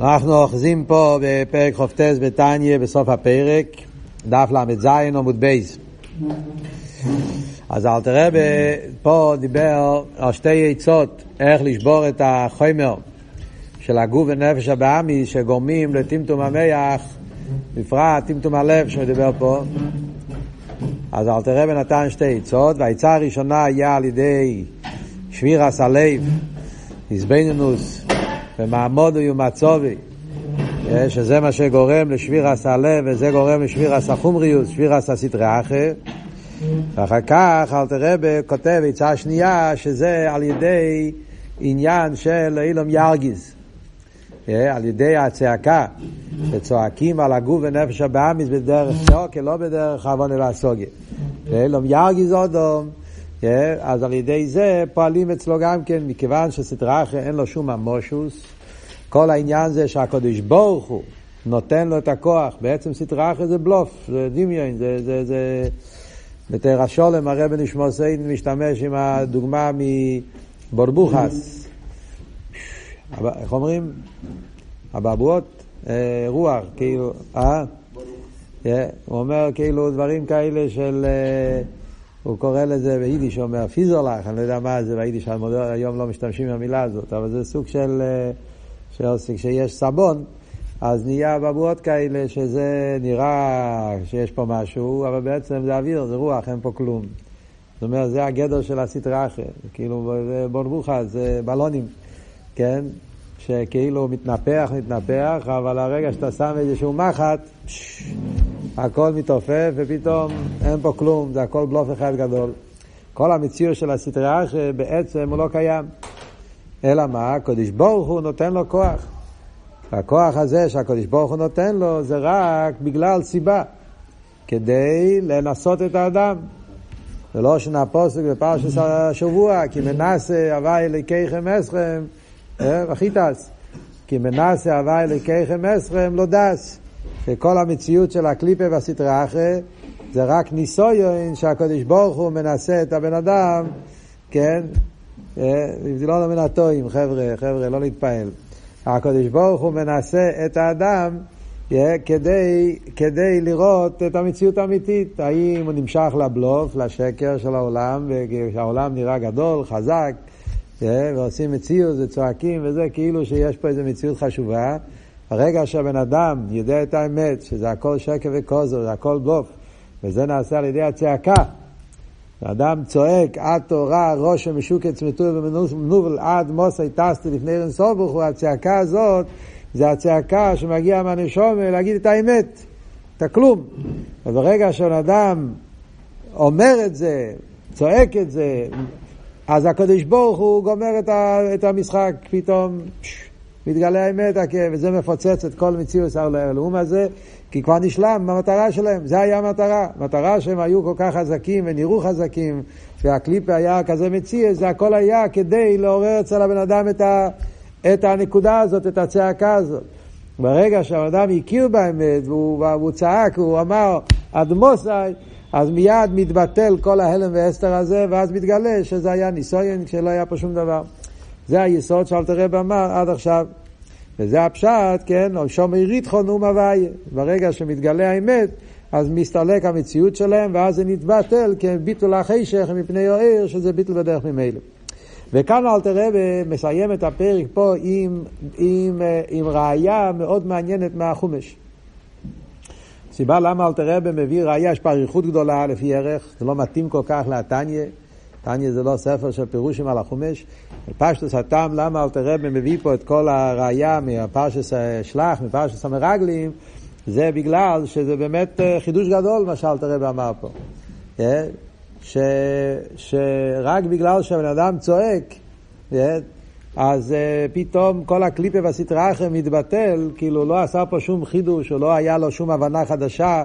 אנחנו אוחזים פה בפרק חופטס בתניא בסוף הפרק, דף ל"ז עמוד בייס. אז אלתר רבי פה דיבר על שתי עצות איך לשבור את החומר של הגוף ונפש הבאמי שגורמים לטמטום המח, בפרט טמטום הלב שמדבר פה. אז אלתר רבי נתן שתי עצות, והעצה הראשונה היה על ידי שבירס הלב, איזבנינוס ומעמודו ומצובי, שזה מה שגורם לשבירס הלב וזה גורם לשבירס החומריוס, שבירס הסטרי אחר. ואחר כך אלתר רבי כותב עצה שנייה שזה על ידי עניין של אילום ירגיז. על ידי הצעקה שצועקים על הגוף ונפש הבאמיס בדרך צועקה, לא בדרך עוונה והסוגיה. ואילום ירגיז אודום, אז על ידי זה פועלים אצלו גם כן, מכיוון שסדרה אחרת אין לו שום המושוס. כל העניין זה שהקדוש ברוך הוא נותן לו את הכוח. בעצם סדרה אחרת זה בלוף, זה דמיון, זה... זה, זה בתרא השולם הרב נשמור סיידן משתמש עם הדוגמה מבורבוכס. איך אומרים? אבעבועות, אה, רוח, כאילו, אה? הוא אומר כאילו דברים כאלה של... אה, הוא קורא לזה ביידיש, הוא אומר פיזרלך, אני לא יודע מה זה ביידיש, היום לא משתמשים במילה הזאת, אבל זה סוג של, כשיש סבון, אז נהיה בבואות כאלה שזה נראה שיש פה משהו, אבל בעצם זה אוויר, זה רוח, אין פה כלום. זאת אומרת, זה הגדר של הסטרה אחרת, כאילו בורבוכה, זה בלונים, כן? שכאילו מתנפח, מתנפח, אבל הרגע שאתה שם איזשהו מחט, הכל מתעופף ופתאום אין פה כלום, זה הכל בלוף אחד גדול. כל המציאות של הסטרה בעצם הוא לא קיים. אלא מה? הקדוש ברוך הוא נותן לו כוח. והכוח הזה שהקדוש ברוך הוא נותן לו זה רק בגלל סיבה, כדי לנסות את האדם. זה לא שנה פוסק בפרשת השבוע, כי מנסה הווי אלוקיכם אסכם, וחיטס. כי מנסה הווי אלוקיכם אסכם לא דס. וכל המציאות של הקליפה והסטרה אחרי זה רק ניסויון שהקדוש ברוך הוא מנסה את הבן אדם, כן? זה לא מן הטועים, חבר'ה, חבר'ה, לא להתפעל. הקדוש ברוך הוא מנסה את האדם yeah, כדי, כדי לראות את המציאות האמיתית, האם הוא נמשך לבלוף, לשקר של העולם, והעולם נראה גדול, חזק, ועושים מציאות וצועקים וזה, כאילו שיש פה איזו מציאות חשובה. ברגע שהבן אדם יודע את האמת, שזה הכל שקר וכוזר, זה הכל בלוף, וזה נעשה על ידי הצעקה, האדם צועק, עד תורה, ראש המשוקת צמתו ומנובל עד מוסי טסתי לפני אין סוף ברוך הוא, הצעקה הזאת זה הצעקה שמגיעה מהנשום להגיד את האמת, את הכלום. וברגע שאדם אומר את זה, צועק את זה, אז הקדוש ברוך הוא גומר את, את המשחק, פתאום פש, מתגלה האמת, וזה מפוצץ את כל מציאות הלאום הזה, כי כבר נשלם במטרה שלהם, זה היה המטרה. המטרה שהם היו כל כך חזקים ונראו חזקים, והקליפה היה כזה מציע, זה הכל היה כדי לעורר אצל הבן אדם את, ה, את הנקודה הזאת, את הצעקה הזאת. ברגע שהבן אדם הכיר באמת, והוא, והוא צעק, הוא אמר, אדמוסי, אז מיד מתבטל כל ההלם והסתר הזה, ואז מתגלה שזה היה ניסויין, שלא היה פה שום דבר. זה היסוד שאלתר רב אמר עד עכשיו. וזה הפשט, כן, שומר ריתחון הוא מוויה. ברגע שמתגלה האמת, אז מסתלק המציאות שלהם, ואז זה נתבטל כביטול החשך מפני העיר, שזה ביטול בדרך ממילא. וכאן אלתר רבי מסיים את הפרק פה עם, עם, עם ראייה מאוד מעניינת מהחומש. סיבה למה אלתר רבי מביא ראייה, יש פה אריכות גדולה לפי ערך, זה לא מתאים כל כך להתניה. תניא זה לא ספר של פירושים על החומש. פשטוס הטעם למה אלתר רבי מביא פה את כל הראייה מהפרשס שלח, מפרשס המרגלים, זה בגלל שזה באמת אה, חידוש גדול מה שאלתר רבי אמר פה. אה? ש, שרק בגלל שהבן אדם צועק, אז פתאום כל הקליפה והסטרה אחר מתבטל, כאילו לא עשה פה שום חידוש, או לא היה לו שום הבנה חדשה.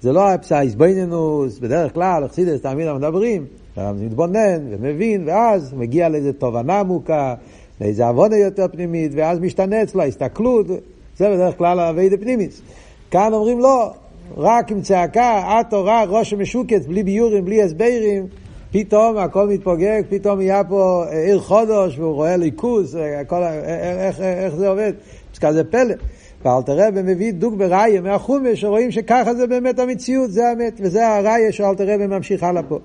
זה לא הפסאיסבוינינוס, בדרך כלל, אכסידס תמיד מדברים. הרב מתבונן ומבין, ואז מגיע לאיזו תובנה עמוקה, לאיזו עוונה יותר פנימית, ואז משתנה אצלו ההסתכלות, זה בדרך כלל אבי פנימיס. כאן אומרים לא, רק עם צעקה, את תורה, ראש המשוקץ, בלי ביורים, בלי הסברים, פתאום הכל מתפוגג, פתאום נהיה פה עיר חודש, והוא רואה ליכוז, הכל, איך, איך, איך זה עובד? כזה פלא. ואלתר רבי מביא דוג בראיה מהחומש, שרואים שככה זה באמת המציאות, זה האמת, וזה הראיה שאלתר רבי ממשיך הלאה פה.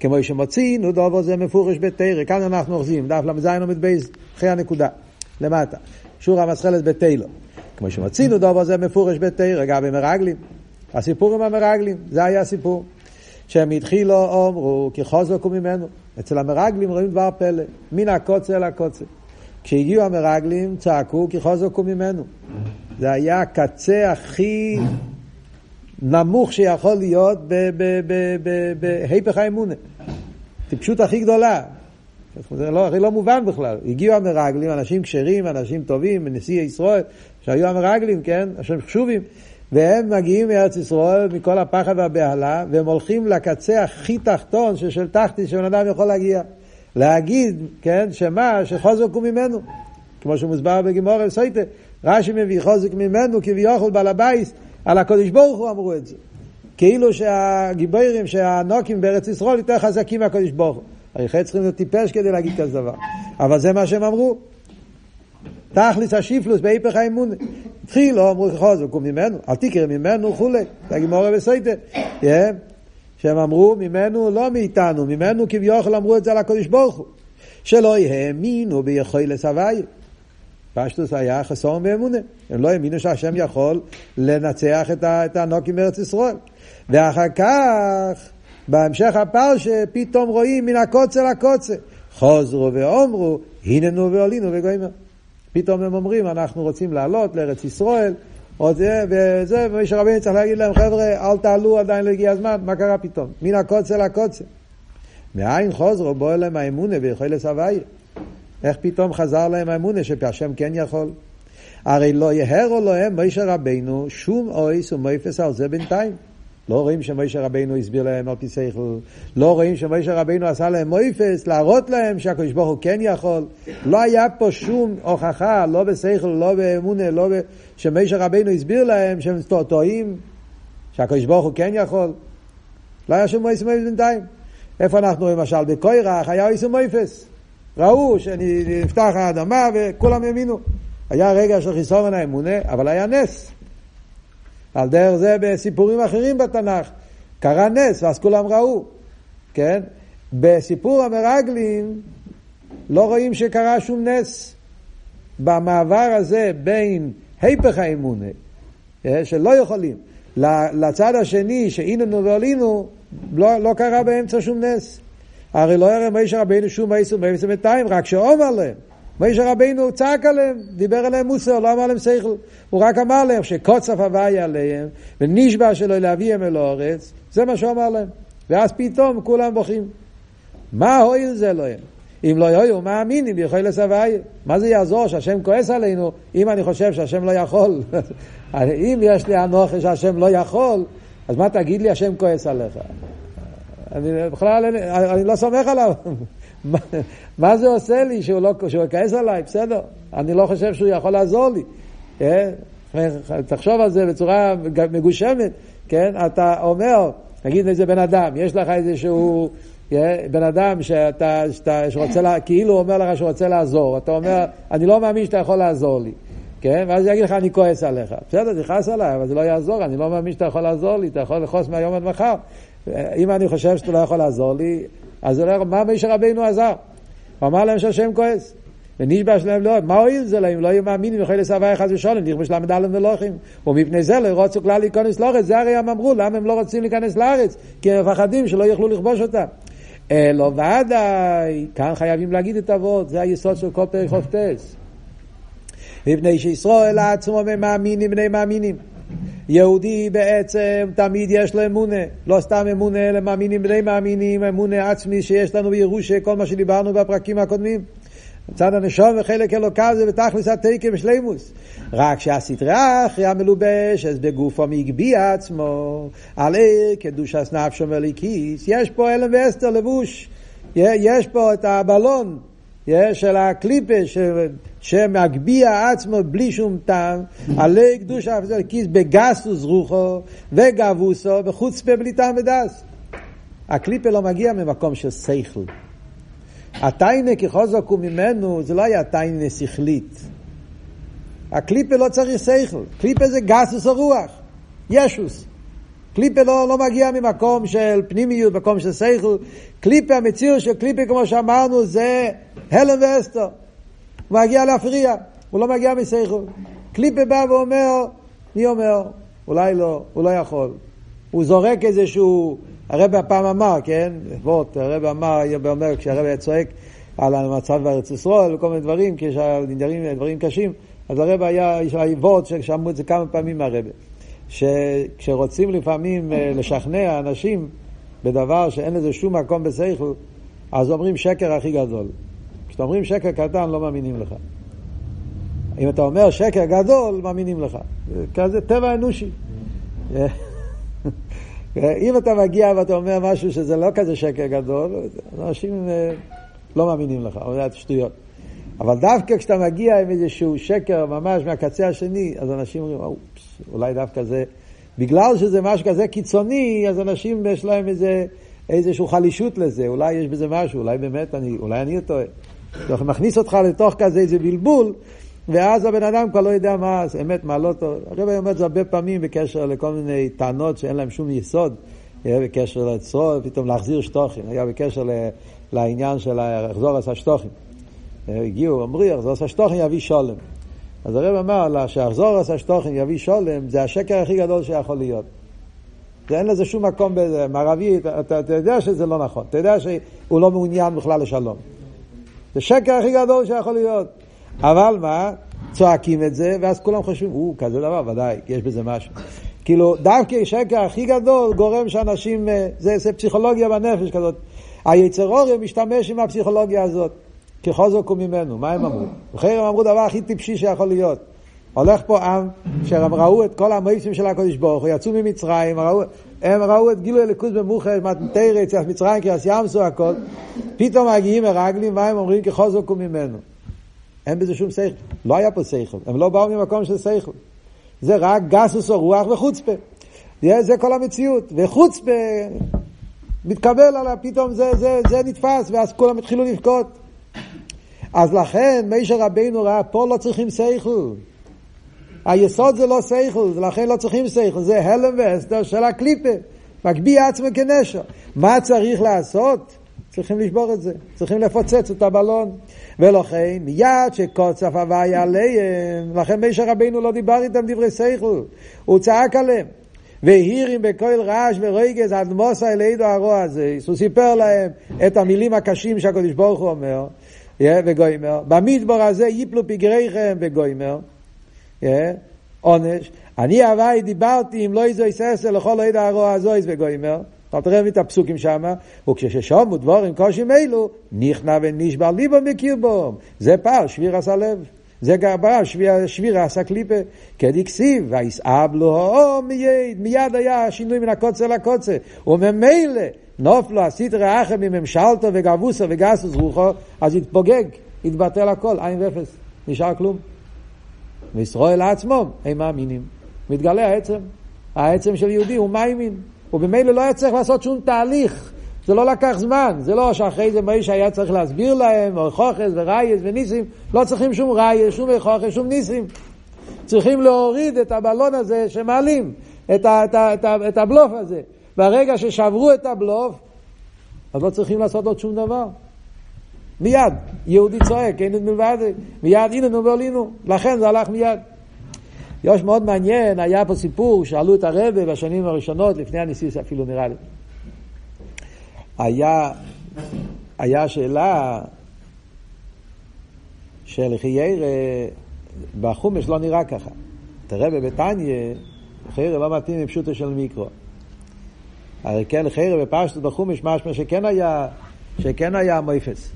כמו שמוצאים, דובו זה מפורש בתרא, כאן אנחנו אוחזים, דף ל"ז עומד בייס, אחרי הנקודה, למטה. שורה מסחלת בתלו. כמו שמוצאים, דובו זה מפורש בתרא, גם במרגלים. הסיפור עם המרגלים, זה היה הסיפור. שהם התחילו, אמרו, כי חוזקו ממנו. אצל המרגלים רואים דבר פלא, מן הקוצה אל הקוצה. כשהגיעו המרגלים, צעקו, כי חוזקו ממנו. זה היה הקצה הכי נמוך שיכול להיות בהיפך האמונה. טיפשות הכי גדולה. זה לא, לא מובן בכלל. הגיעו המרגלים, אנשים כשרים, אנשים טובים, נשיאי ישראל, שהיו המרגלים, כן? אנשים חשובים. והם מגיעים מארץ ישראל מכל הפחד והבהלה, והם הולכים לקצה הכי תחתון של תחתי שבן אדם יכול להגיע. להגיד, כן, שמה, שחוזק הוא ממנו. כמו שמוסבר בגימור סויטה, רש"י מביא חוזק ממנו כביכול בעל הבייס, על הקודש ברוך הוא אמרו את זה. כאילו שהגיבורים, שהנוקים בארץ ישראל יותר חזקים מהקודש ברוך הוא. הרי חצי צריכים להיות טיפש כדי להגיד כזה דבר. אבל זה מה שהם אמרו. תכלס השיפלוס בהיפך האמון. התחילו, אמרו חוזק הוא ממנו, אל תקרא ממנו וכולי. זה הגימורה בסויטה. שהם אמרו ממנו, לא מאיתנו, ממנו כביכול אמרו את זה על הקודש ברוך הוא. שלא האמינו ביכולת הוויה. פשטוס היה חסון באמונה. הם לא האמינו שהשם יכול לנצח את הנוקים בארץ ישראל. ואחר כך, בהמשך הפרשה, פתאום רואים מן הקוצה לקוצה. חוזרו ואומרו, הננו ועולינו וגוימר. פתאום הם אומרים, אנחנו רוצים לעלות לארץ ישראל, וזה, ומשה רבינו צריך להגיד להם, חבר'ה, אל תעלו, עדיין לא הגיע הזמן, מה קרה פתאום? מן הקוצה לקוצה. מאין חוזרו בוא אליהם האמונה ויכול לסבייה. איך פתאום חזר להם האמונה שהשם כן יכול? הרי לא יהרו להם מוישה רבינו שום אויס ומויפס על זה בינתיים. לא רואים שמוישה רבינו הסביר להם על פי שכל, לא רואים שמוישה רבינו עשה להם מויפס, להראות להם שהקדוש ברוך הוא כן יכול. לא היה פה שום הוכחה, לא בשכל, לא באמונה, לא ב... שמוישה רבינו הסביר להם שהם טועים, שהקדוש ברוך הוא כן יכול. לא היה שום מויפס בינתיים. איפה אנחנו למשל? בקוירח היה אויס ומויפס. ראו שנפתח האדמה וכולם האמינו. היה רגע של חיסרון האמונה, אבל היה נס. על דרך זה בסיפורים אחרים בתנ"ך. קרה נס, ואז כולם ראו, כן? בסיפור המרגלים לא רואים שקרה שום נס. במעבר הזה בין היפך האמונה, אה, שלא יכולים, לצד השני, שהיננו ועלינו, לא, לא קרה באמצע שום נס. הרי לא ירא משה רבינו שום מייסו מייסו בינתיים, רק שאומר להם. משה רבינו צעק עליהם, דיבר עליהם מוסר, לא אמר להם שכל. הוא רק אמר להם שקוצף הוואי עליהם, ונשבע שלו להביאם אל האורץ, זה מה שהוא אמר להם. ואז פתאום כולם בוכים. מה הועיל זה להם? אם לא יהיו מאמינים ביכול לסבייה. מה זה יעזור שהשם כועס עלינו אם אני חושב שהשם לא יכול? אם יש לי אנוכי שהשם לא יכול, אז מה תגיד לי השם כועס עליך? אני בכלל, אני, אני לא סומך עליו. מה זה עושה לי שהוא, לא, שהוא יכעס עליי? בסדר, אני לא חושב שהוא יכול לעזור לי. כן? תחשוב על זה בצורה מגושמת, כן? אתה אומר, נגיד איזה בן אדם, יש לך איזה שהוא... בן אדם שאתה, שאתה, שרוצה, לה, כאילו אומר לך שהוא רוצה לעזור, אתה אומר, אני לא מאמין שאתה יכול לעזור לי, כן? ואז יגיד לך, אני כועס עליך. בסדר, תכעס עליי, אבל זה לא יעזור, אני לא מאמין שאתה יכול לעזור לי, אתה יכול לכעוס מהיום עד מחר. אם אני חושב שאתה לא יכול לעזור לי, אז זה לא, מה משה רבינו עזר? הוא אמר להם שהשם כועס. ונשבע שלהם לא, מה הועיל זה להם? לא היו מאמינים יכול לסבא אחד ושולם, נכבש ל"ד ולוחים. ומפני זה לא רוצו כלל להיכנס לארץ, זה הרי הם אמרו, למה הם לא רוצים להיכנס לארץ? כי הם מפחדים שלא יוכלו לכבוש אותם. אלו ודאי, כאן חייבים להגיד את אבות, זה היסוד של כל פרק חופטס. מפני שישראל עצמו מאמינים בני מאמינים. יהודי בעצם תמיד יש לו אמונה, לא סתם אמונה, אלא מאמינים בני מאמינים, אמונה עצמי שיש לנו בירושה, כל מה שדיברנו בפרקים הקודמים. מצד הנשום וחלק אלוקה זה בתכלס התקן בשלימוס. רק שהסטרי אחרי המלובש, אז בגופו מגביה עצמו, על עיר קדושת נפשו מליקיס, יש פה אלם ואסתר לבוש, יש פה את הבלון של הקליפה שמגביה עצמו בלי שום טעם, עלי קדושה כיס בגסוס רוחו וגבוסו בחוצפה בלי טעם ודס. הקליפה לא מגיע ממקום של שכל. התיינה כחוזק הוא ממנו, זה לא היה תיינה שכלית. הקליפה לא צריך שכל, קליפה זה גסוס הרוח, ישוס. קליפה לא, לא מגיע ממקום של פנימיות, מקום של שכל. קליפה, המציאות של קליפה, כמו שאמרנו, זה הלם ואסתר. הוא מגיע להפריע, הוא לא מגיע משכל. קליפה בא ואומר, מי אומר? אולי לא, הוא לא יכול. הוא זורק איזשהו, הרב הפעם אמר, כן? וורט, הרב אמר, אומר, כשהרב צועק על המצב בארץ ישראל וכל מיני דברים, כשהדברים דברים קשים, אז הרב היה, יש וורט ששמעו את זה כמה פעמים מהרבה. שכשרוצים לפעמים אה, לשכנע אנשים בדבר שאין לזה שום מקום בשכל, אז אומרים שקר הכי גדול. כשאתה אומרים שקר קטן, לא מאמינים לך. אם אתה אומר שקר גדול, מאמינים לך. כזה טבע אנושי. אם אתה מגיע ואתה אומר משהו שזה לא כזה שקר גדול, אנשים אה, לא מאמינים לך, זה שטויות. אבל דווקא כשאתה מגיע עם איזשהו שקר ממש מהקצה השני, אז אנשים אומרים, אולי דווקא זה, בגלל שזה משהו כזה קיצוני, אז אנשים יש להם איזה, איזושהי חלישות לזה, אולי יש בזה משהו, אולי באמת אני, אולי אני טועה. זה מכניס אותך לתוך כזה איזה בלבול, ואז הבן אדם כבר לא יודע מה אמת, מה לא טוב. הרב אומר את זה הרבה פעמים בקשר לכל מיני טענות שאין להם שום יסוד, בקשר לצרור, פתאום להחזיר שטוחים, היה בקשר לעניין של לחזור עשה שטוחים. הגיעו, אמרו, יחזור עשה שטוחים יביא שולם. אז הרב אמר לה שהחזור עשה שטוחים יביא שולם, זה השקר הכי גדול שיכול להיות. אין לזה שום מקום בזה, מערבי, אתה, אתה יודע שזה לא נכון, אתה יודע שהוא לא מעוניין בכלל לשלום. זה שקר הכי גדול שיכול להיות. אבל מה? צועקים את זה, ואז כולם חושבים, הוא, כזה דבר, ודאי, יש בזה משהו. כאילו, דווקא שקר הכי גדול גורם שאנשים, אה, זה, זה פסיכולוגיה בנפש כזאת. היצר אורי משתמש עם הפסיכולוגיה הזאת. כחוזק הוא ממנו, מה הם אמרו? אחרי הם אמרו דבר הכי טיפשי שיכול להיות. הולך פה עם שהם ראו את כל המויפים של הקודש ברוך הוא, יצאו ממצרים, ראו, הם ראו את גילוי אלוקות במוחש, מתנתר יציאת מצרים, קריאס ימסו הכל, פתאום מגיעים מרגלים, מה הם אומרים? כחוזק הוא ממנו. אין בזה שום שכל. לא היה פה שכל, הם לא באו ממקום של שכל. זה רק גסוס או רוח וחוצפה. זה כל המציאות. וחוצפה מתקבל עליו, פתאום זה, זה, זה נתפס, ואז כולם התחילו לבכות. אז לכן, מישר רבינו ראה, פה לא צריכים שכל. היסוד זה לא שכל, לכן לא צריכים שכל, זה הלם והסדר של הקליפה. מגביה עצמו כנשר. מה צריך לעשות? צריכים לשבור את זה, צריכים לפוצץ את הבלון. ולכן, מיד שקוצף הוויה עליהם, לכן מישר רבינו לא דיבר איתם דברי שכל, הוא צעק עליהם. והירים בכל רעש ורגז עד אלידו הרוע הזה. הוא סיפר להם את המילים הקשים שהקדוש ברוך הוא אומר, וגוימר. במדבר הזה ייפלו פגריכם וגוימר. עונש. אני הווי דיברתי אם לא איזו יססה לכל עד הרוע הזויס וגוימר. אתה תראה את הפסוקים שם, וכשששומו דבורים קושים אלו, נכנע ונשבר ליבו מכיר בו. זה פער שביר עשה לב. זה גרבה שביר, שביר עשה קליפה. כדקסיב, ויסעב לו מיד, מיד היה שינוי מן הקוצר לקוצר. וממילא נופלו הסטרי אחר מממשלתו וגבוסו וגסוס רוחו, אז התפוגג, התבטל הכל, עין ואפס, נשאר כלום. וישראל עצמו, הם מאמינים. מתגלה העצם. העצם של יהודי הוא מה האמין. ובמילא לא היה צריך לעשות שום תהליך. זה לא לקח זמן, זה לא שאחרי זה מוישה היה צריך להסביר להם, או חוכס ורייס וניסים, לא צריכים שום רייס, שום חוכס, שום ניסים. צריכים להוריד את הבלון הזה שמעלים, את, ה, את, ה, את, ה, את הבלוף הזה. ברגע ששברו את הבלוף, אז לא צריכים לעשות עוד שום דבר. מיד, יהודי צועק, אין את מלבד, מיד איננו ועלינו, לכן זה הלך מיד. יש מאוד מעניין, היה פה סיפור, שאלו את הרבה בשנים הראשונות, לפני הניסיס אפילו נראה לי. היה, היה שאלה של חיירה, בחומש לא נראה ככה. תראה בביתניה, חיירה לא מתאים מפשוטו של מיקרו. הרי כן חיירה בפשטות בחומש משמע שכן היה, שכן היה מויפס.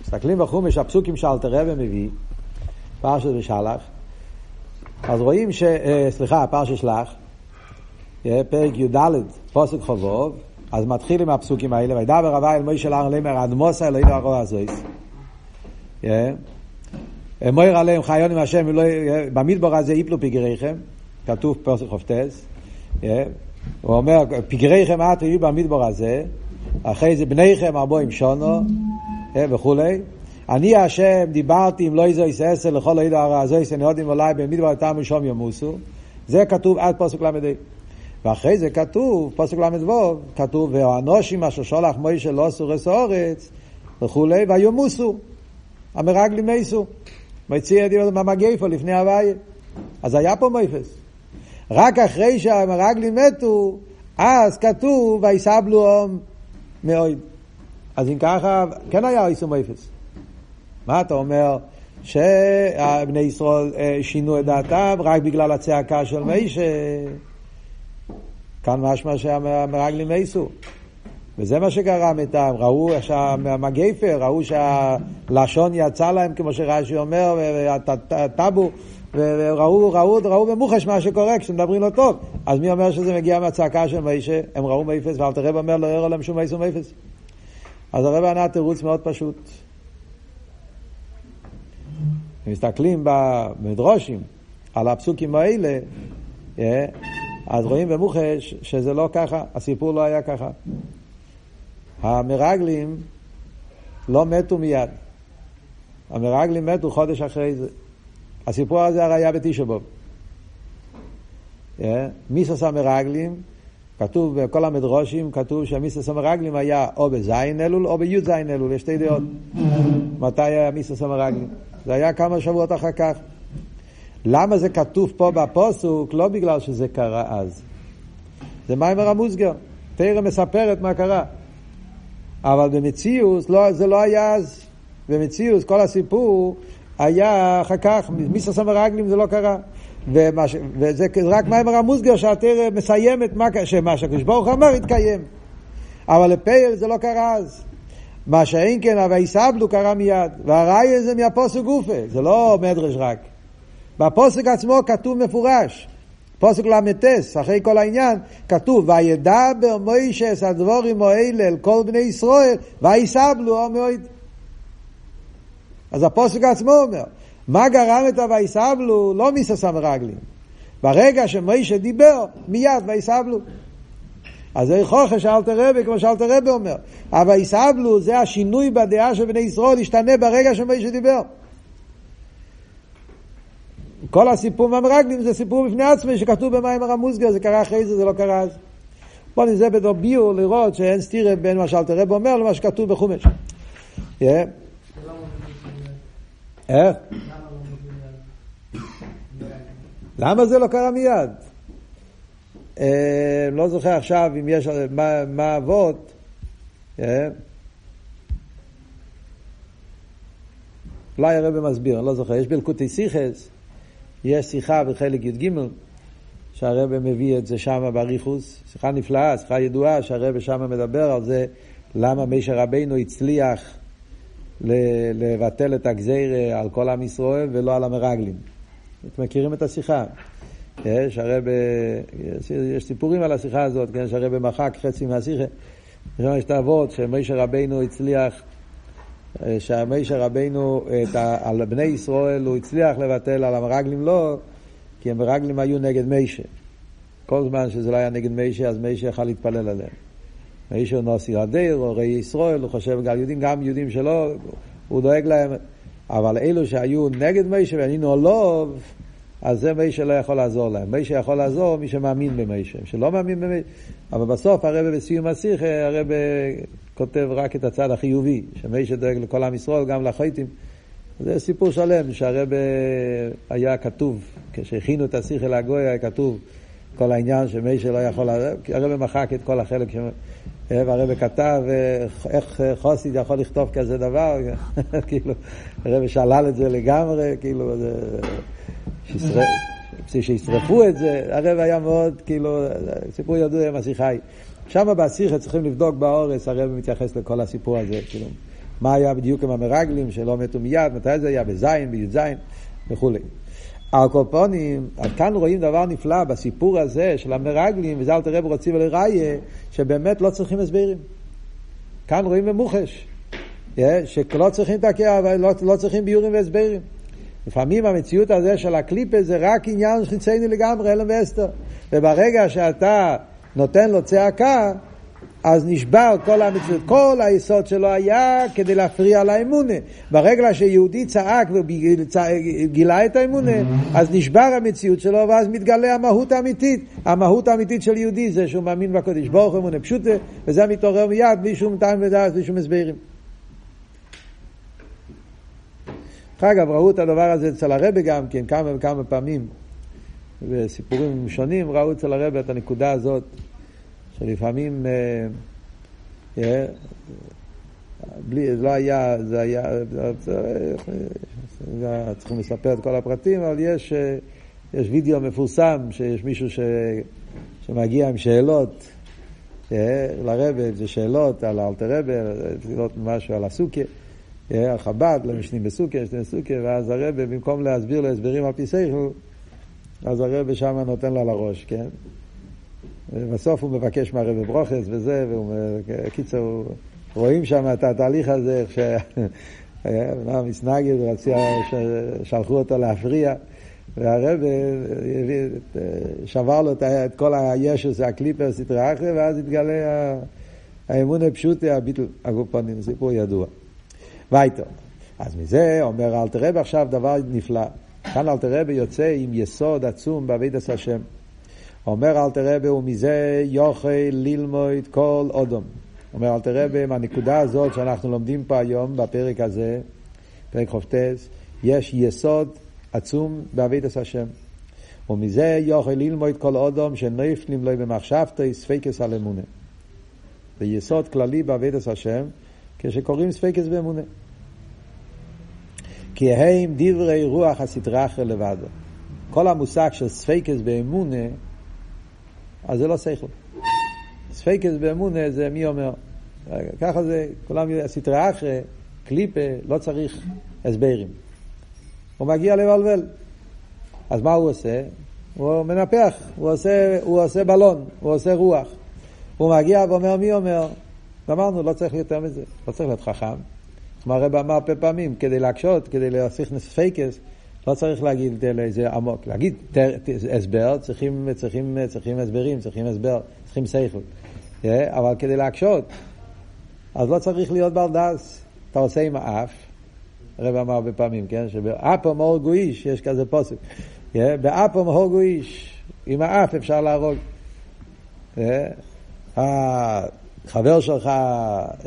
מסתכלים בחומש, הפסוקים שאלתר רבי מביא, פרשת ושלח, אז רואים ש... אה, סליחה, פרשת שלח, אה, פרק י"ד, פוסק חובוב, אז מתחיל עם הפסוקים האלה, וידבר רבי אל מוישה להר למר אדמוסה אלוהים הרוע הזויס. מויר עליהם חיון עם השם, במדבר הזה יפלו פגריכם, כתוב פוסק חופטס. הוא אומר, פגריכם את יהיו במדבר הזה, אחרי זה בניכם ארבעים שונו וכולי. אני השם דיברתי עם לא איזו יססר לכל העידו הרע הזו יסן יודעים אולי במדבר תם ושום ימוסו זה כתוב עד פוסק ל"ה ואחרי זה כתוב, פוסק ל"ו, כתוב והאנושים אשר שולח מוישה לא סורס אורץ וכולי ויומוסו המרגלים מייסו מציע דיבר מהמגייפו לפני הוויה אז היה פה מייפס רק אחרי שהמרגלים מתו אז כתוב ויסבלו מאוד אז אם ככה כן היה איסו מייפס מה אתה אומר? שבני ישראל שינו את דעתם רק בגלל הצעקה של מיישה. כאן משמע שהמרגלים ייסו. וזה מה שגרם איתם, ראו שהמגפר, ראו שהלשון יצא להם, כמו שרש"י אומר, והטאבו, וראו, ראו, ראו במוחש מה שקורה כשמדברים לא טוב. אז מי אומר שזה מגיע מהצעקה של מיישה? הם ראו מאפס, ואל תראה אומר לא יראה להם שום מייס ומאפס. אז הרב ענה תירוץ מאוד פשוט. מסתכלים במדרושים על הפסוקים האלה, אה, אז רואים במוחש שזה לא ככה, הסיפור לא היה ככה. המרגלים לא מתו מיד. המרגלים מתו חודש אחרי זה. הסיפור הזה הרי היה בתשעבוב. אה, מיסוס המרגלים, כתוב בכל המדרושים, כתוב שמיסוס המרגלים היה או בזין אלול או בי"ז אלול, יש שתי דעות. מתי היה מיסוס המרגלים? זה היה כמה שבועות אחר כך. למה זה כתוב פה בפוסוק? לא בגלל שזה קרה אז. זה מיימר המוסגר. תראה מספרת מה קרה. אבל במציאות לא, זה לא היה אז. במציאות כל הסיפור היה אחר כך, מיסוס המרגלים זה לא קרה. ומש, וזה רק מיימר המוסגר שהתרא מסיימת מה, שמה שהקדוש ברוך אמר יתקיים. אבל לפייל זה לא קרה אז. מה שאין כן, אבל יסבלו קרה מיד. והראי זה מהפוסק גופה, זה לא מדרש רק. בפוסק עצמו כתוב מפורש. פוסק ל"ט, אחרי כל העניין, כתוב, וידבר מוישס הדבורים האלה אל כל בני ישראל, ויסבלו המועד. אז הפוסק עצמו אומר, מה גרם את ה"ויסבלו"? לא מיסס המרגלים. ברגע שמוישה דיבר, מיד ויסבלו. אז זה חוכש אלתר רבי, כמו שאלתר רבי אומר. אבל יסבלו, זה השינוי בדעה של בני ישראל, ישתנה ברגע שמשה דיבר. כל הסיפור מהמרגלים זה סיפור בפני עצמי שכתוב במים הרמוסגר, זה קרה אחרי זה, זה לא קרה אז. בוא נזה בתור ביור לראות שאין סתירה בין מה שאלתר רבי אומר למה שכתוב בחומש. איך? למה זה לא קרה מיד? אה, לא זוכר עכשיו אם יש, מה, אבות, אה? אולי הרב מסביר, אני לא זוכר, יש בלקוטי סיכס, יש שיחה בחלק י"ג, שהרבא מביא את זה שם באריכוס, שיחה נפלאה, שיחה ידועה, שהרבא שם מדבר על זה, למה מישר רבינו הצליח לבטל את הגזירה על כל עם ישראל ולא על המרגלים. אתם מכירים את השיחה? כן, שהרב, יש, יש סיפורים על השיחה הזאת, כן, שהרב מחק חצי מהשיחה. יש את האבות שמשה רבינו הצליח, אה, שמשה רבינו ה, על בני ישראל הוא הצליח לבטל, על המרגלים לא, כי המרגלים היו נגד משה. כל זמן שזה לא היה נגד משה, אז משה יכל להתפלל עליהם. משה הוא נוסי הדר, או ראי ישראל, הוא חושב גם יהודים, גם יהודים שלו, הוא דואג להם. אבל אלו שהיו נגד משה וענינו לא, אז זה מי שלא יכול לעזור להם. מי שיכול לעזור, מי שמאמין במי שלא מאמין במי אבל בסוף הרב בסיום השיחה, הרב כותב רק את הצד החיובי, שמי שדואג לכל עם ישראל, גם לחייטים. זה סיפור שלם, שהרב היה כתוב, כשהכינו את השיחה לגוי, היה כתוב כל העניין שמי שלא יכול לעזור, הרב מחק את כל החלק, והרב כתב איך חוסיד יכול לכתוב כזה דבר, כאילו, הרב שלל את זה לגמרי, כאילו. שישרפו את זה, הרב היה מאוד, כאילו, סיפור ידוע עם השיחה היא. שם בשיחה צריכים לבדוק באורס, הרב מתייחס לכל הסיפור הזה, כאילו, מה היה בדיוק עם המרגלים שלא מתו מיד, מתי זה היה בזין, בי"ז וכולי. הקופונים, כאן רואים דבר נפלא בסיפור הזה של המרגלים, וזה אל תראה רוצים ולראיה, שבאמת לא צריכים הסברים. כאן רואים במוחש, שלא צריכים הקר, לא, לא צריכים ביורים והסברים. לפעמים המציאות הזה של הקליפה זה רק עניין חיצייני לגמרי, אלם ואסתר. וברגע שאתה נותן לו צעקה, אז נשבר כל המציאות, כל היסוד שלו היה כדי להפריע לאמונה. ברגע שיהודי צעק וגילה את האמונה, אז נשבר המציאות שלו ואז מתגלה המהות האמיתית. המהות האמיתית של יהודי זה שהוא מאמין בקודש ברוך הוא אמונה פשוטה, וזה מתעורר מיד בלי שום טעם ודעת, בלי שום הסברים. דרך אגב, ראו את הדבר הזה אצל הרבי גם כן, כמה וכמה פעמים, בסיפורים שונים ראו אצל הרבי את הנקודה הזאת. שלפעמים אה, אה, בלי, זה לא היה, זה היה, צריכים לספר את כל הפרטים, אבל יש, אה, יש וידאו מפורסם שיש מישהו ש, שמגיע עם שאלות לרבה, זה שאלות על אלתר רבה, שאלות משהו על הסוכה, על חב"ד, למשנים בסוכה, משנים בסוכה, ואז הרבה, במקום להסביר לו הסברים על פי סייכל, אז הרבה שם נותן לו לראש, כן? ובסוף הוא מבקש מהרבי ברוכס וזה, וקיצור, רואים שם את התהליך הזה, איך שהיה מסנגד, שלחו אותו להפריע, והרבי שבר לו את כל הישוס, הקליפר, סטרי ואז התגלה האמון הפשוטי, הביטל הגופנים, סיפור ידוע. וייטו. אז מזה אומר אלתר רבי עכשיו דבר נפלא. כאן אלתר רבי יוצא עם יסוד עצום בעבידת השם. אומר אלתר רבי, ומזה יוכל ללמוד כל אודום. אומר אלתר רבי, מהנקודה הזאת שאנחנו לומדים פה היום, בפרק הזה, פרק חופטס, יש יסוד עצום בעבידת השם. ומזה יוכל ללמוד כל אודום שנפלים לו במחשבתו ספקס על אמונה. זה יסוד כללי בעבידת השם, כשקוראים ספקס באמונה. כי הם דברי רוח הסטראחה לבדו. כל המושג של ספקס באמונה אז זה לא שכל. ספקס באמונה זה מי אומר. ככה זה, כולם סטרי אחרי, קליפה, לא צריך הסברים. הוא מגיע לבלבל. אז מה הוא עושה? הוא מנפח, הוא עושה, הוא עושה בלון, הוא עושה רוח. הוא מגיע ואומר מי אומר? אמרנו, לא צריך יותר מזה, לא צריך להיות חכם. כמו הרב אמר הרבה פעמים, כדי להקשות, כדי להכניס ספייקס, לא צריך להגיד איזה עמוק, להגיד הסבר, צריכים, צריכים, צריכים הסברים, צריכים הסבר, צריכים שכל. Yeah, אבל כדי להקשות, אז לא צריך להיות בר דעת. אתה עושה עם האף, הרב אמר הרבה פעמים, כן? שבאפו הרגו איש, יש כזה פסוק. Yeah, באפו הרגו איש, עם האף אפשר להרוג. Yeah, החבר שלך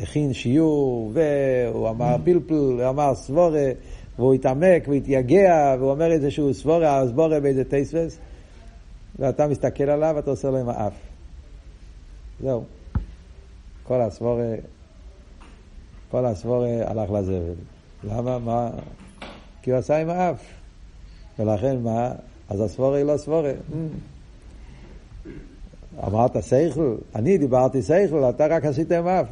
הכין שיעור, והוא אמר פלפל, הוא אמר סבורה. והוא התעמק והתייגע, והוא אומר איזשהו סבורה, הסבורה באיזה טייספס, ואתה מסתכל עליו ואתה עושה לו עם האף. זהו. כל הסבורה, כל הסבורה הלך לזבל. למה? מה? כי הוא עשה עם האף. ולכן מה? אז הסברה היא לא סברה. אמרת שכל, אני דיברתי שכל, אתה רק עשית עם האף.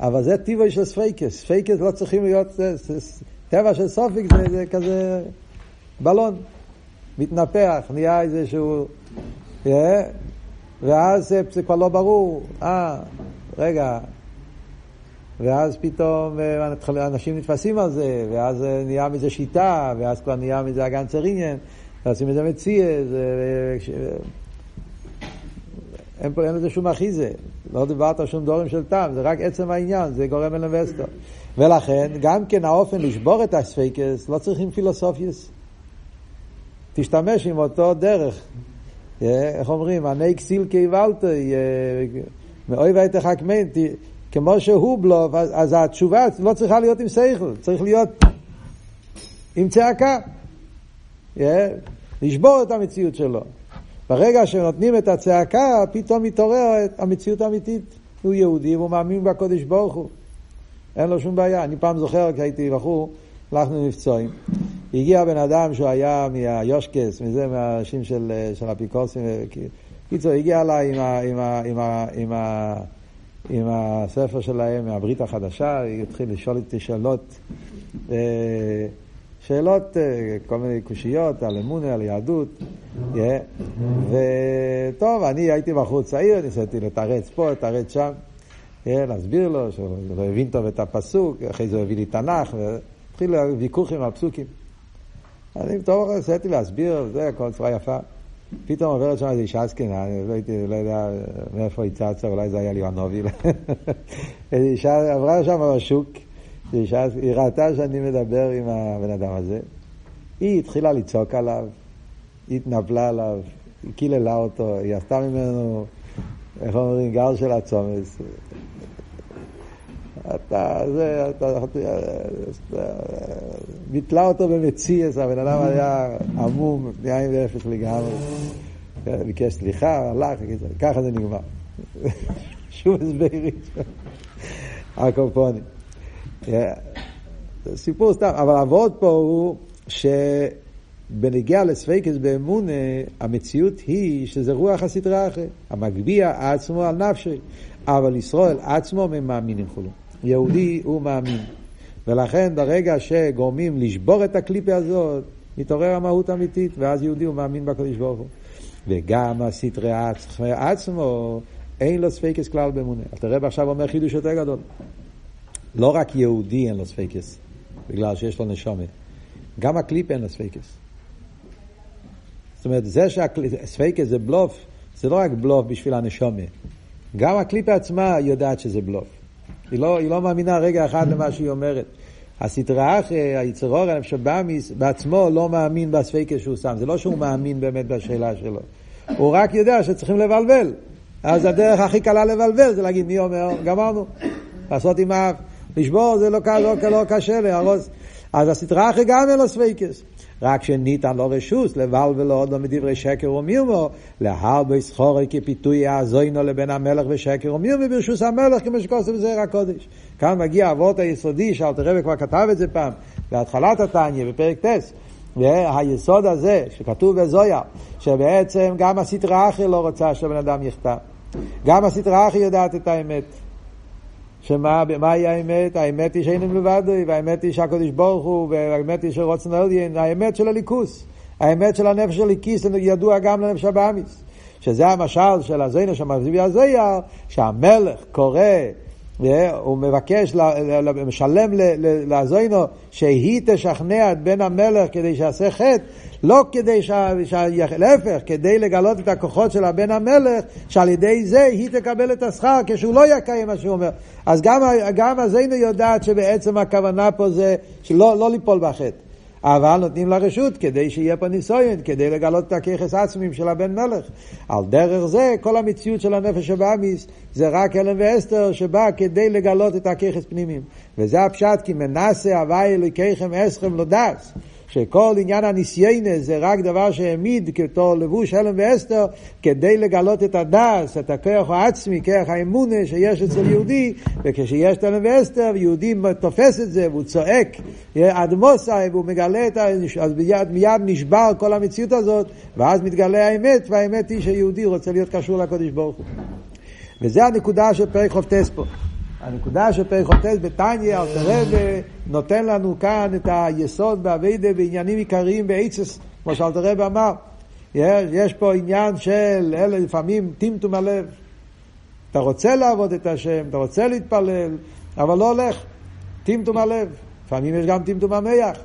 אבל זה טיבו של ספייקס. ספייקס לא צריכים להיות טבע של ספק זה, זה כזה בלון, מתנפח, נהיה איזשהו... Yeah, ואז זה, זה כבר לא ברור, אה, רגע, ואז פתאום אה, אנשים נתפסים על זה, ואז נהיה מזה שיטה, ואז כבר נהיה מזה אגן צריניאן, ועושים מזה מציע, זה... אין פה, אין לזה שום אחיזה. לא דיברת על שום דורים של טעם, זה רק עצם העניין, זה גורם אינבסטור. ולכן, גם כן האופן לשבור את הספקס, לא צריכים פילוסופיוס. תשתמש עם אותו דרך. איך אומרים? עני כסיל קיבלת, מאוי ותחכמן, כמו שהוא בלוב, אז התשובה לא צריכה להיות עם שכל, צריך להיות עם צעקה. לשבור את המציאות שלו. ברגע שנותנים את הצעקה, פתאום מתעוררת המציאות האמיתית. הוא יהודי והוא מאמין בקודש ברוך הוא. אין לו שום בעיה. אני פעם זוכר, כשהייתי בחור, הלכנו מבצועים. הגיע בן אדם שהוא היה מהיושקס, מזה, מהאנשים של, של אפיקורסים. קיצור, הגיע אליי עם, עם, עם, עם, עם הספר שלהם, מהברית החדשה, התחיל לשאול אותי שאלות. אה, שאלות, אה, כל מיני קושיות על אמונה, על יהדות. Yeah. וטוב, אני הייתי בחור צעיר, ניסיתי לתרץ פה, לתרץ שם, להסביר לו, שהוא לא הבין טוב את הפסוק, אחרי זה הוא הביא לי תנ"ך, והתחיל ויכוח עם הפסוקים. אני טוב, ניסיתי להסביר, זה הכל צורה יפה. פתאום עוברת שם איזו אישה זקנה, אני לא, הייתי, לא יודע מאיפה היא צצה, אולי זה היה ליואנובי. איזו אישה עברה שם בשוק, היא ראתה שאני מדבר עם הבן אדם הזה. היא התחילה לצעוק עליו, היא התנפלה עליו, היא קיללה אותו, היא עשתה ממנו, איך אומרים, גר של הצומס. אתה, זה, אתה, ביטלה אותו במציאס, הבן אדם היה עמום, יין ואפס לגמרי. ביקש סליחה, הלך, ככה זה נגמר. שום הסברי. הקופונים. סיפור סתם, אבל העבוד פה הוא שבנגיע לספייקס באמון, המציאות היא שזה רוח הסדרה אחרי, המגביה עצמו על נפשי, אבל ישראל עצמו הם מאמינים כולו. יהודי הוא מאמין. ולכן ברגע שגורמים לשבור את הקליפה הזאת, מתעורר המהות האמיתית, ואז יהודי הוא מאמין בקדוש ברוך הוא. וגם הסתרי עצמו, אין לו ספייקס כלל באמונה. תראה עכשיו אומר חידוש יותר גדול. לא רק יהודי אין לו ספייקס, בגלל שיש לו נשמה. גם הקליפה אין לו ספייקס. זאת אומרת, זה שהספייקס זה בלוף, זה לא רק בלוף בשביל הנשמה. גם הקליפה עצמה יודעת שזה בלוף. היא לא, היא לא מאמינה רגע אחד למה שהיא אומרת. הסטרא אחרא, היצר הרע, הנפש הבהמית, בעצמו לא מאמין בספקות שהוא שם. זה לא שהוא מאמין באמת בשאלה שלו. הוא רק יודע שצריכים לבלבל. אז הדרך הכי קלה לבלבל זה להגיד מי אומר, גמרנו. לעשות עם האף. לשבור זה לא, לא, לא, קשה להרוס. אז הסטרא אחרא גם אין לו ספייקס. רק שניתן לו רשות לבלבל האדם בדברי שקר ומרמה, להרבה סחורי כפיתוי יעזוינו לבן המלך ושקר ומיומו ברשוס המלך כמו שכוסף בזרע הקודש. כאן מגיע אבות היסודי, שאלתר רבי כבר כתב את זה פעם, בהתחלת התניא, בפרק טס. והיסוד הזה, שכתוב בזויה, שבעצם גם הסטרא אחי לא רוצה שבן אדם יכתב. גם הסטרא אחי יודעת את האמת. שמה מהי האמת? האמת היא שאיננו לבד, והאמת היא שהקדוש ברוך הוא, והאמת היא שרוצן עליין, האמת של הליכוס. האמת של הנפש של ליקיס ידוע גם לנפש הבאמיס. שזה המשל של הזוינו שמביא הזויר, שהמלך קורא הוא מבקש, משלם לזוינו שהיא תשכנע את בן המלך כדי שיעשה חטא, לא כדי, ש... להפך, כדי לגלות את הכוחות של הבן המלך, שעל ידי זה היא תקבל את השכר כשהוא לא יקיים מה שהוא אומר. אז גם, גם הזינו יודעת שבעצם הכוונה פה זה שלא לא ליפול בחטא. אבל נותנים לה רשות כדי שיהיה פה ניסיון, כדי לגלות את הככס עצמים של הבן מלך. על דרך זה, כל המציאות של הנפש שבאמיס זה רק הלם ואסתר שבא כדי לגלות את הככס פנימיים. וזה הפשט, כי מנסה הווי אלוהיכם אסכם לא דס. שכל עניין הניסיינה זה רק דבר שהעמיד כתור לבוש הלם ואסתר כדי לגלות את הדס, את הכוח העצמי, כוח האמונה שיש אצל יהודי, וכשיש את הלם ואסתר, יהודי תופס את זה והוא צועק עד מוסאי והוא מגלה את ה... אז מיד, מיד נשבר כל המציאות הזאת, ואז מתגלה האמת, והאמת היא שיהודי רוצה להיות קשור לקודש ברוך הוא. וזה הנקודה של פרק חופטס פה. הנקודה של פרק חוטס בתניא, אלתרבה נותן לנו כאן את היסוד באביידה בעניינים עיקריים בעצס, כמו שאלתרבה אמר. יש, יש פה עניין של אלה לפעמים טמטום הלב. אתה רוצה לעבוד את השם, אתה רוצה להתפלל, אבל לא הולך. טמטום הלב. לפעמים יש גם טמטום המח.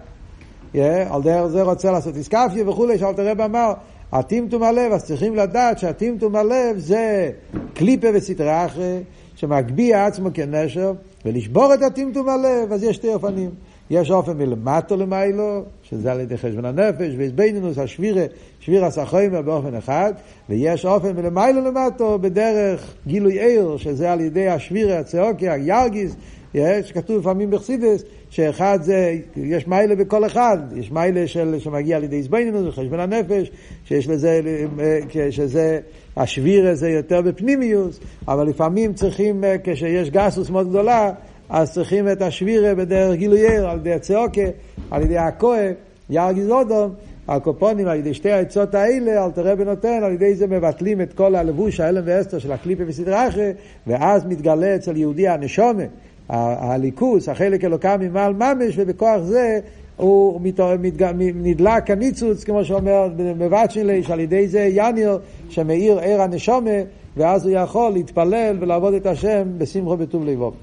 Yeah, על דרך זה רוצה לעשות איסקפיה וכולי, שאלתרבה אמר, הטמטום הלב, אז צריכים לדעת שהטמטום הלב זה קליפה וסטרה אחרי, שמגביה עצמו כנשר, ולשבור את הטמטום הלב, אז יש שתי אופנים. יש אופן מלמטו למיילו, שזה על ידי חשבון הנפש, ויש בינינוס השבירה, שבירה הסחוימה באופן אחד, ויש אופן מלמיילו למטו בדרך גילוי עיר, שזה על ידי השבירה, הצעוקיה, ירגיס, יש, כתוב לפעמים בחסידס, שאחד זה, יש מיילה בכל אחד, יש מיילה של, שמגיע על ידי איזבנינוס, חשבון הנפש, שיש לזה, אה, שזה, השביר הזה יותר בפנימיוס, אבל לפעמים צריכים, אה, כשיש גסוס מאוד גדולה, אז צריכים את השבירה בדרך גילוייר, על ידי הצעוקה, על ידי הכהה, ירגיז אודום, הקופונים על ידי שתי העצות האלה, אל תראה ונותן, על ידי זה מבטלים את כל הלבוש, ההלם ואסתר של הקליפה וסדרה אחרי, ואז מתגלה אצל יהודי הנשומה. הליכוס, החלק אלוקם ממעל ממש, ובכוח זה הוא נדלק הניצוץ, כמו שאומר בבת שלי, שעל ידי זה יניר שמאיר ער הנשומה, ואז הוא יכול להתפלל ולעבוד את השם בשמחו בטוב לבוב.